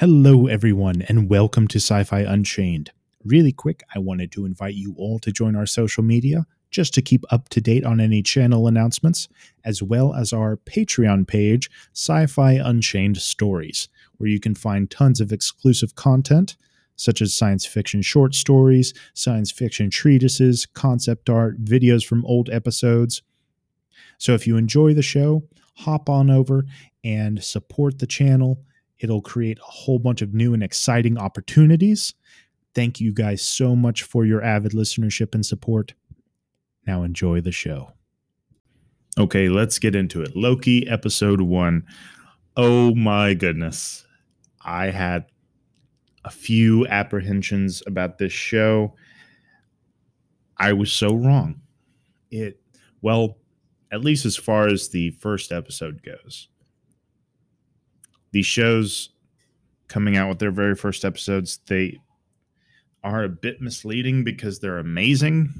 Hello, everyone, and welcome to Sci Fi Unchained. Really quick, I wanted to invite you all to join our social media just to keep up to date on any channel announcements, as well as our Patreon page, Sci Fi Unchained Stories, where you can find tons of exclusive content such as science fiction short stories, science fiction treatises, concept art, videos from old episodes. So if you enjoy the show, hop on over and support the channel It'll create a whole bunch of new and exciting opportunities. Thank you guys so much for your avid listenership and support. Now enjoy the show. Okay, let's get into it. Loki episode one. Oh my goodness. I had a few apprehensions about this show. I was so wrong. It, well, at least as far as the first episode goes these shows coming out with their very first episodes, they are a bit misleading because they're amazing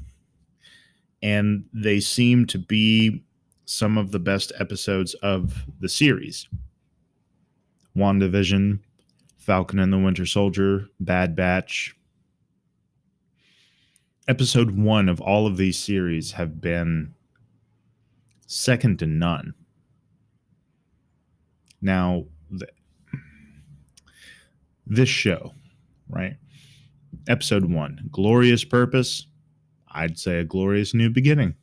and they seem to be some of the best episodes of the series. WandaVision, Falcon and the Winter Soldier, Bad Batch. Episode one of all of these series have been second to none. Now, this show, right? Episode one, glorious purpose. I'd say a glorious new beginning.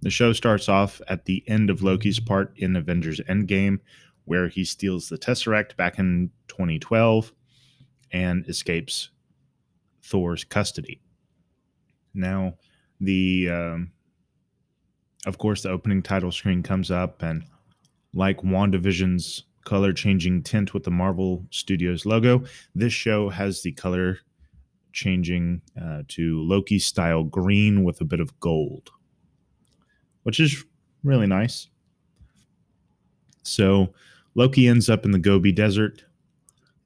The show starts off at the end of Loki's part in Avengers Endgame, where he steals the Tesseract back in 2012 and escapes Thor's custody. Now, the um, of course, the opening title screen comes up, and like WandaVision's color changing tint with the Marvel Studios logo. This show has the color changing uh, to Loki style green with a bit of gold, which is really nice. So Loki ends up in the Gobi Desert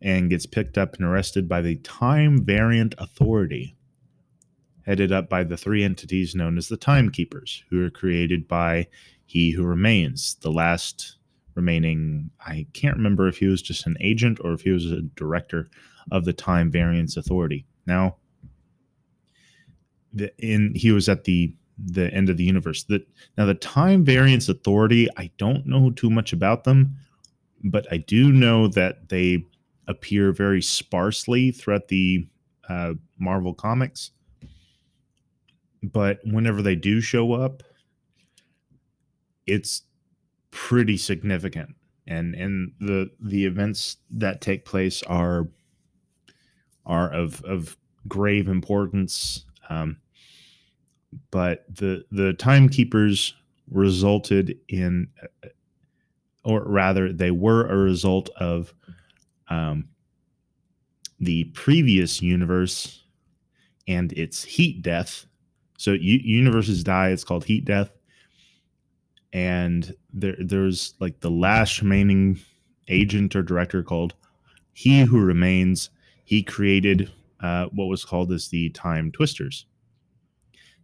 and gets picked up and arrested by the Time Variance Authority, headed up by the three entities known as the Timekeepers, who are created by He Who Remains, the last remaining. I can't remember if he was just an agent or if he was a director of the Time Variance Authority. Now, the, in he was at the the end of the universe. That now the Time Variance Authority. I don't know too much about them, but I do know that they appear very sparsely throughout the uh, Marvel comics. But whenever they do show up, it's pretty significant. And and the the events that take place are are of of grave importance. Um, but the the timekeepers resulted in or rather they were a result of um, the previous universe and its heat death. So u- universes die it's called heat death and there there's like the last remaining agent or director called He Who Remains. He created uh, what was called as the Time Twisters.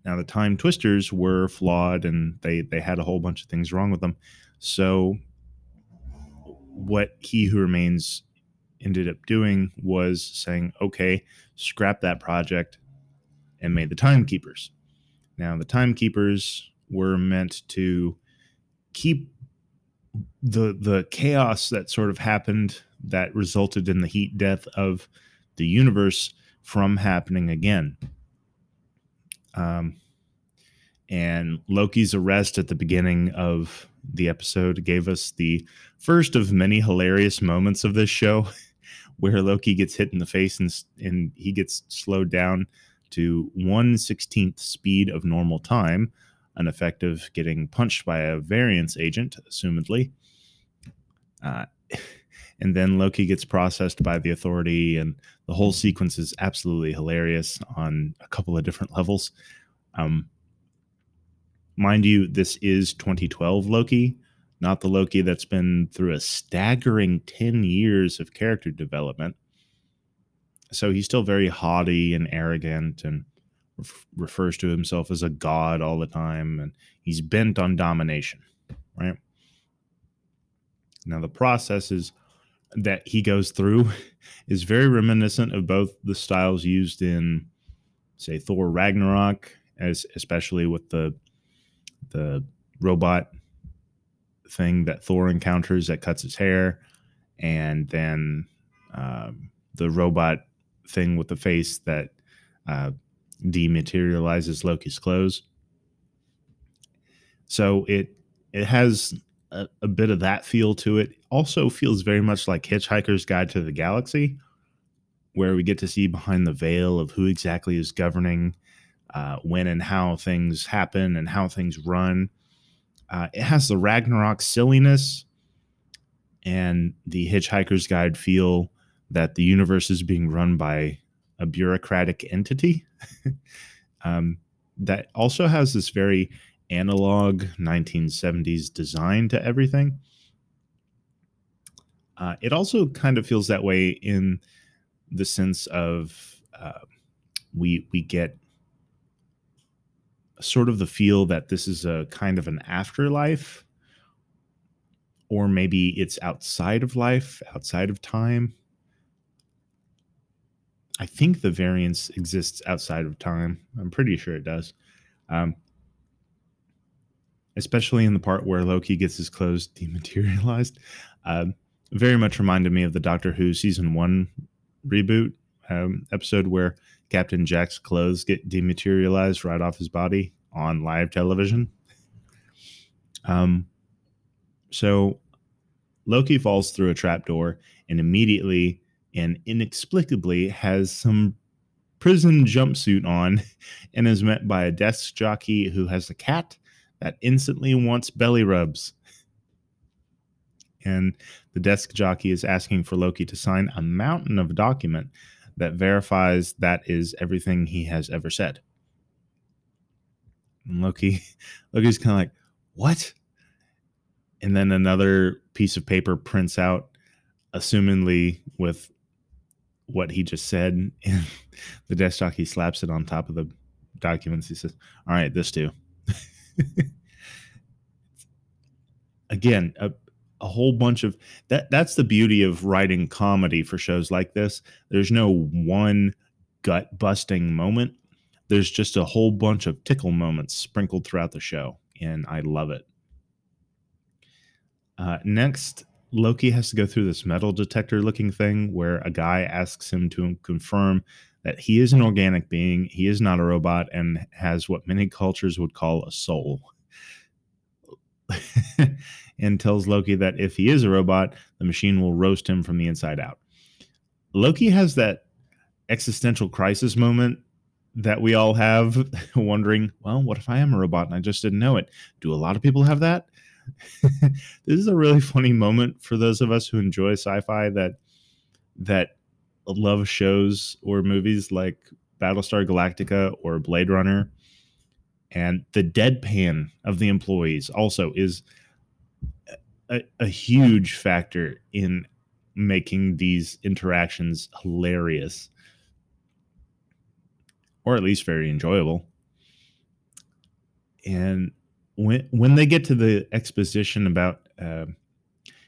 Now the Time Twisters were flawed and they they had a whole bunch of things wrong with them. So what He Who Remains ended up doing was saying, okay, scrap that project and made the Timekeepers. Now the Timekeepers were meant to keep the the chaos that sort of happened that resulted in the heat death of the universe from happening again. Um, and Loki's arrest at the beginning of the episode gave us the first of many hilarious moments of this show, where Loki gets hit in the face and and he gets slowed down to one sixteenth speed of normal time an effect of getting punched by a variance agent, assumedly. Uh, and then Loki gets processed by the authority, and the whole sequence is absolutely hilarious on a couple of different levels. Um, mind you, this is 2012 Loki, not the Loki that's been through a staggering 10 years of character development. So he's still very haughty and arrogant and refers to himself as a god all the time, and he's bent on domination, right? Now, the process is that he goes through is very reminiscent of both the styles used in, say, Thor Ragnarok, as especially with the the robot thing that Thor encounters that cuts his hair, and then um, the robot thing with the face that uh, dematerializes Loki's clothes. So it it has a, a, bit of that feel to it. Also feels very much like Hitchhiker's Guide to the Galaxy, where we get to see behind the veil of who exactly is governing uh, when and how things happen and how things run. Uh, it has the Ragnarok silliness and the Hitchhiker's Guide feel that the universe is being run by a bureaucratic entity. um, that also has this very analog 1970s design to everything. Uh, it also kind of feels that way in the sense of uh, we we get sort of the feel that this is a kind of an afterlife or maybe it's outside of life outside of time i think the variance exists outside of time. I'm pretty sure it does. Um, especially in the part where loki gets his clothes dematerialized. Um, very much reminded me of the doctor who season one reboot um, episode where Captain Jack's clothes get dematerialized right off his body on live television. Um, so Loki falls through a trapdoor and immediately and inexplicably has some prison jumpsuit on and is met by a desk jockey who has a cat that instantly wants belly rubs. And the desk jockey is asking for Loki to sign a mountain of document that verifies that is everything he has ever said. And Loki, Loki's kind of like, what? And then another piece of paper prints out, assumingly with what he just said. And the desk jockey slaps it on top of the documents. He says, All right, this too. Again, a, a whole bunch of that that's the beauty of writing comedy for shows like this there's no one gut busting moment there's just a whole bunch of tickle moments sprinkled throughout the show and i love it uh, next loki has to go through this metal detector looking thing where a guy asks him to confirm that he is an organic being he is not a robot and has what many cultures would call a soul and tells Loki that if he is a robot, the machine will roast him from the inside out. Loki has that existential crisis moment that we all have, wondering, well, what if I am a robot and I just didn't know it? Do a lot of people have that? this is a really funny moment for those of us who enjoy sci-fi that that love shows or movies like Battlestar Galactica or Blade Runner. And the deadpan of the employees also is a, a huge factor in making these interactions hilarious or at least very enjoyable. And when when they get to the exposition about uh,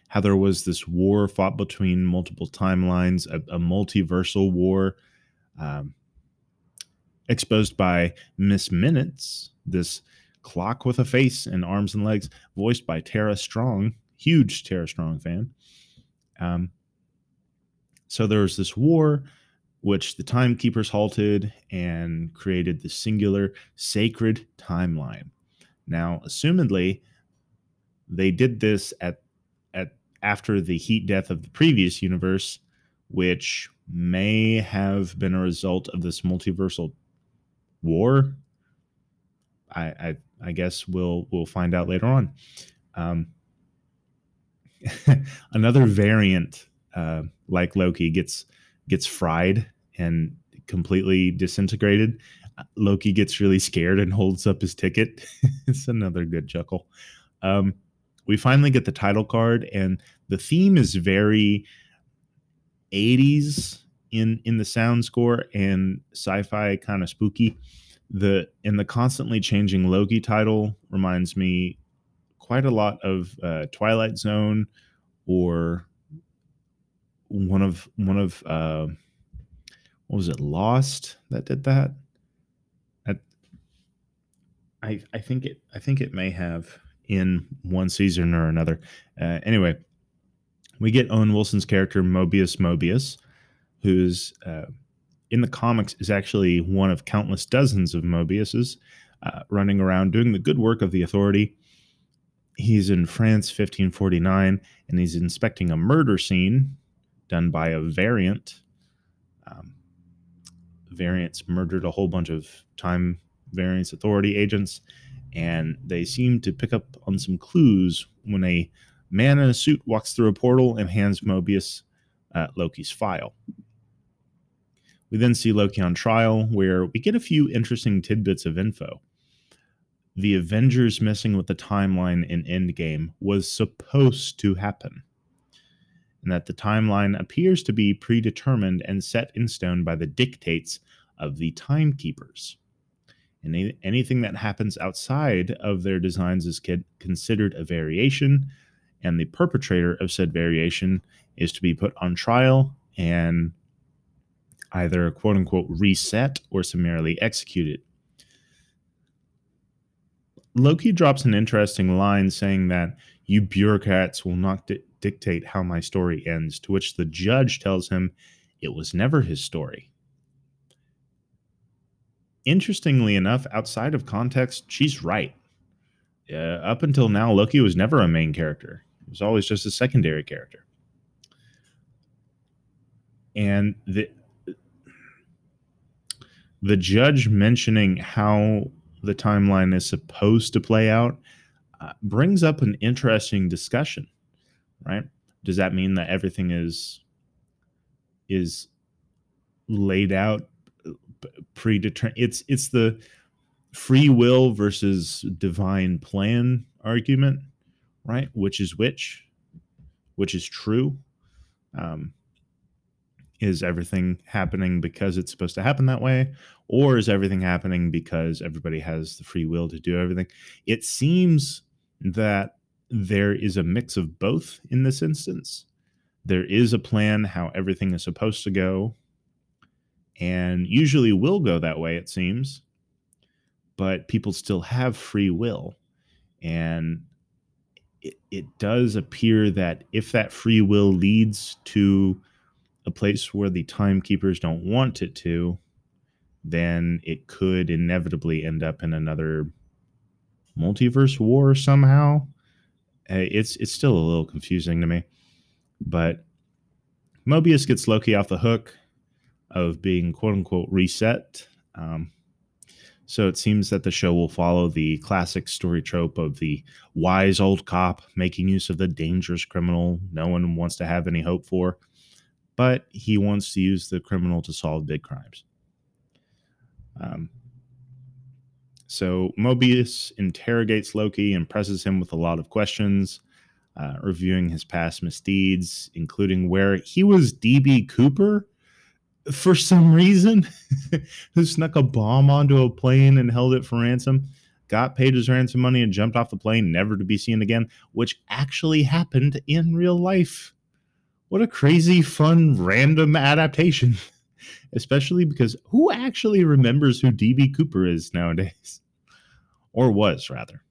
how there was this war fought between multiple timelines, a, a multiversal war, um, exposed by Miss Minutes, this clock with a face and arms and legs, voiced by Tara Strong, huge Tara Strong fan. Um, so there was this war, which the timekeepers halted and created the singular sacred timeline. Now, assumedly, they did this at at after the heat death of the previous universe, which may have been a result of this multiversal war. I I, I guess we'll we'll find out later on. Um, another variant uh, like Loki gets gets fried and completely disintegrated. Loki gets really scared and holds up his ticket. it's another good chuckle. Um, we finally get the title card, and the theme is very 80s in in the sound score and sci-fi kind of spooky. The in the constantly changing Loki title reminds me quite a lot of uh, Twilight Zone or one of one of uh, what was it Lost that did that? I, I think it I think it may have in one season or another. Uh, anyway, we get Owen Wilson's character Mobius Mobius, who's uh, in the comics is actually one of countless dozens of Mobiuses uh, running around doing the good work of the authority. He's in France 1549 and he's inspecting a murder scene done by a variant. Um, variants murdered a whole bunch of time variance authority agents, and they seem to pick up on some clues when a man in a suit walks through a portal and hands Mobius uh, Loki's file. We then see Loki on trial, where we get a few interesting tidbits of info. The Avengers messing with the timeline in Endgame was supposed to happen, and that the timeline appears to be predetermined and set in stone by the dictates of the timekeepers. And anything that happens outside of their designs is considered a variation, and the perpetrator of said variation is to be put on trial and either quote unquote reset or summarily executed. Loki drops an interesting line saying that you bureaucrats will not di- dictate how my story ends, to which the judge tells him it was never his story. Interestingly enough, outside of context, she's right. Uh, up until now, Loki was never a main character, he was always just a secondary character. And the, the judge mentioning how the timeline is supposed to play out uh, brings up an interesting discussion, right? Does that mean that everything is is laid out predetermined? It's it's the free will versus divine plan argument, right? Which is which? Which is true? Um, is everything happening because it's supposed to happen that way or is everything happening because everybody has the free will to do everything it seems that there is a mix of both in this instance there is a plan how everything is supposed to go and usually will go that way it seems but people still have free will and it, it does appear that if that free will leads to a place where the timekeepers don't want it to, then it could inevitably end up in another multiverse war somehow. Uh, it's it's still a little confusing to me, but Mobius gets Loki off the hook of being quote unquote reset. Um, so it seems that the show will follow the classic story trope of the wise old cop making use of the dangerous criminal no one wants to have any hope for but he wants to use the criminal to solve big crimes. Um, so Mobius interrogates Loki and presses him with a lot of questions, uh, reviewing his past misdeeds, including where he was DB Cooper for some reason, who snuck a bomb onto a plane and held it for ransom, got paid his ransom money and jumped off the plane, never to be seen again, which actually happened in real life. What a crazy, fun, random adaptation. Especially because who actually remembers who DB Cooper is nowadays? Or was, rather.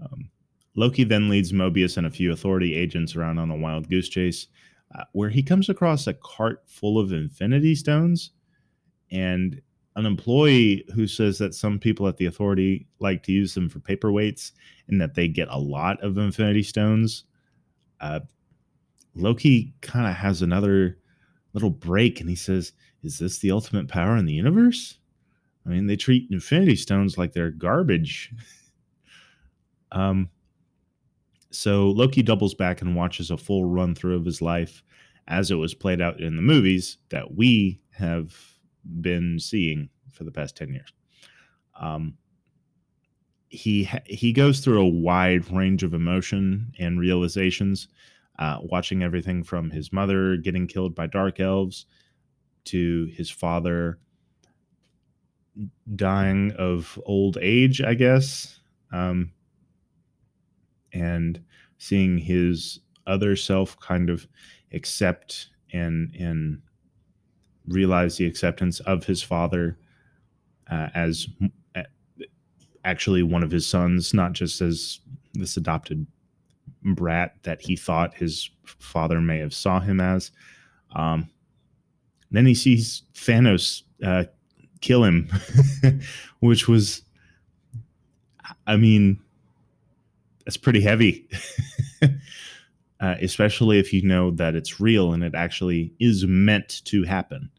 Um, Loki then leads Mobius and a few Authority agents around on a wild goose chase, uh, where he comes across a cart full of Infinity Stones and an employee who says that some people at the Authority like to use them for paperweights and that they get a lot of Infinity Stones. Uh, Loki kind of has another little break and he says, Is this the ultimate power in the universe? I mean, they treat Infinity Stones like they're garbage. um, so Loki doubles back and watches a full run through of his life as it was played out in the movies that we have been seeing for the past 10 years. Um, he he goes through a wide range of emotion and realizations uh, watching everything from his mother getting killed by dark elves to his father dying of old age, I guess, um, and seeing his other self kind of accept and and realize the acceptance of his father uh, as actually one of his sons, not just as this adopted brat that he thought his father may have saw him as. Um, then he sees Thanos uh, kill him, which was, I mean, that's pretty heavy. uh, especially if you know that it's real and it actually is meant to happen.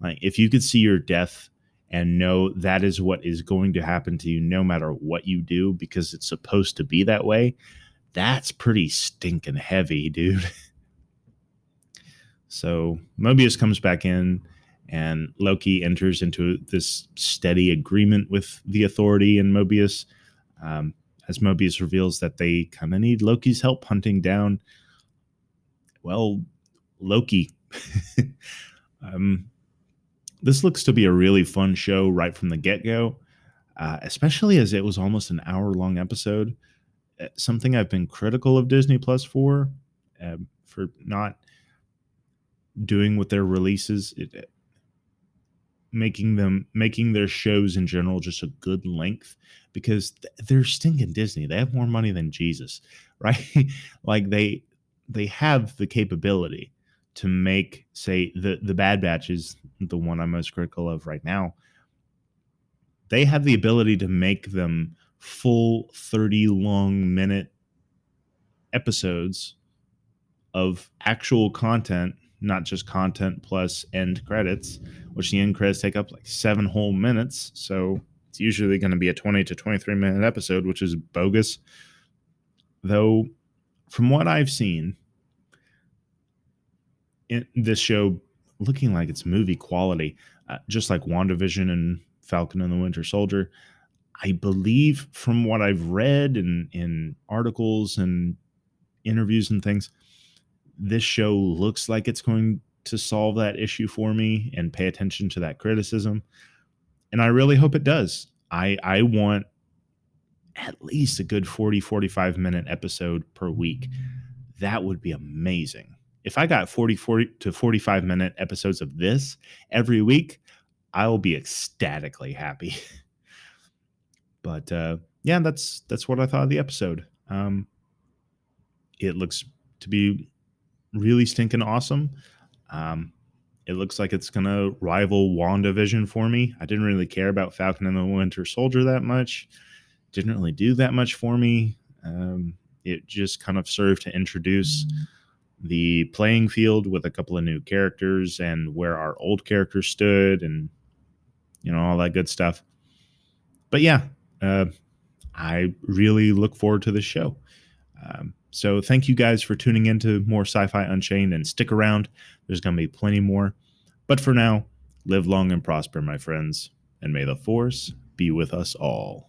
Like if you could see your death and know that is what is going to happen to you no matter what you do because it's supposed to be that way, that's pretty stinking heavy, dude. so Mobius comes back in and Loki enters into this steady agreement with the authority and Mobius. Um, as Mobius reveals that they kind of need Loki's help hunting down, well, Loki. um, this looks to be a really fun show right from the get go, uh, especially as it was almost an hour long episode. Uh, something I've been critical of Disney Plus for, uh, for not doing with their releases, it, making them making their shows in general just a good length because they're stinking Disney. They have more money than Jesus, right? like they they have the capability to make say the the bad batch is the one i'm most critical of right now they have the ability to make them full 30 long minute episodes of actual content not just content plus end credits which the end credits take up like seven whole minutes so it's usually going to be a 20 to 23 minute episode which is bogus though from what i've seen in this show looking like it's movie quality, uh, just like WandaVision and Falcon and the Winter Soldier. I believe from what I've read in, in articles and interviews and things, this show looks like it's going to solve that issue for me and pay attention to that criticism. And I really hope it does. I I want at least a good 40 45 minute episode per week. That would be amazing if I got 40, 40 to 45 minute episodes of this every week, I will be ecstatically happy. but uh, yeah, that's that's what I thought of the episode. Um, it looks to be really stinking awesome. Um, it looks like it's gonna rival WandaVision for me. I didn't really care about Falcon and the Winter Soldier that much. Didn't really do that much for me. Um, it just kind of served to introduce. The playing field with a couple of new characters and where our old characters stood and you know all that good stuff but yeah uh, i really look forward to the show um, so thank you guys for tuning in to more sci-fi unchained and stick around. There's going to be plenty more. But for now live long and prosper my friends and may the force be with us all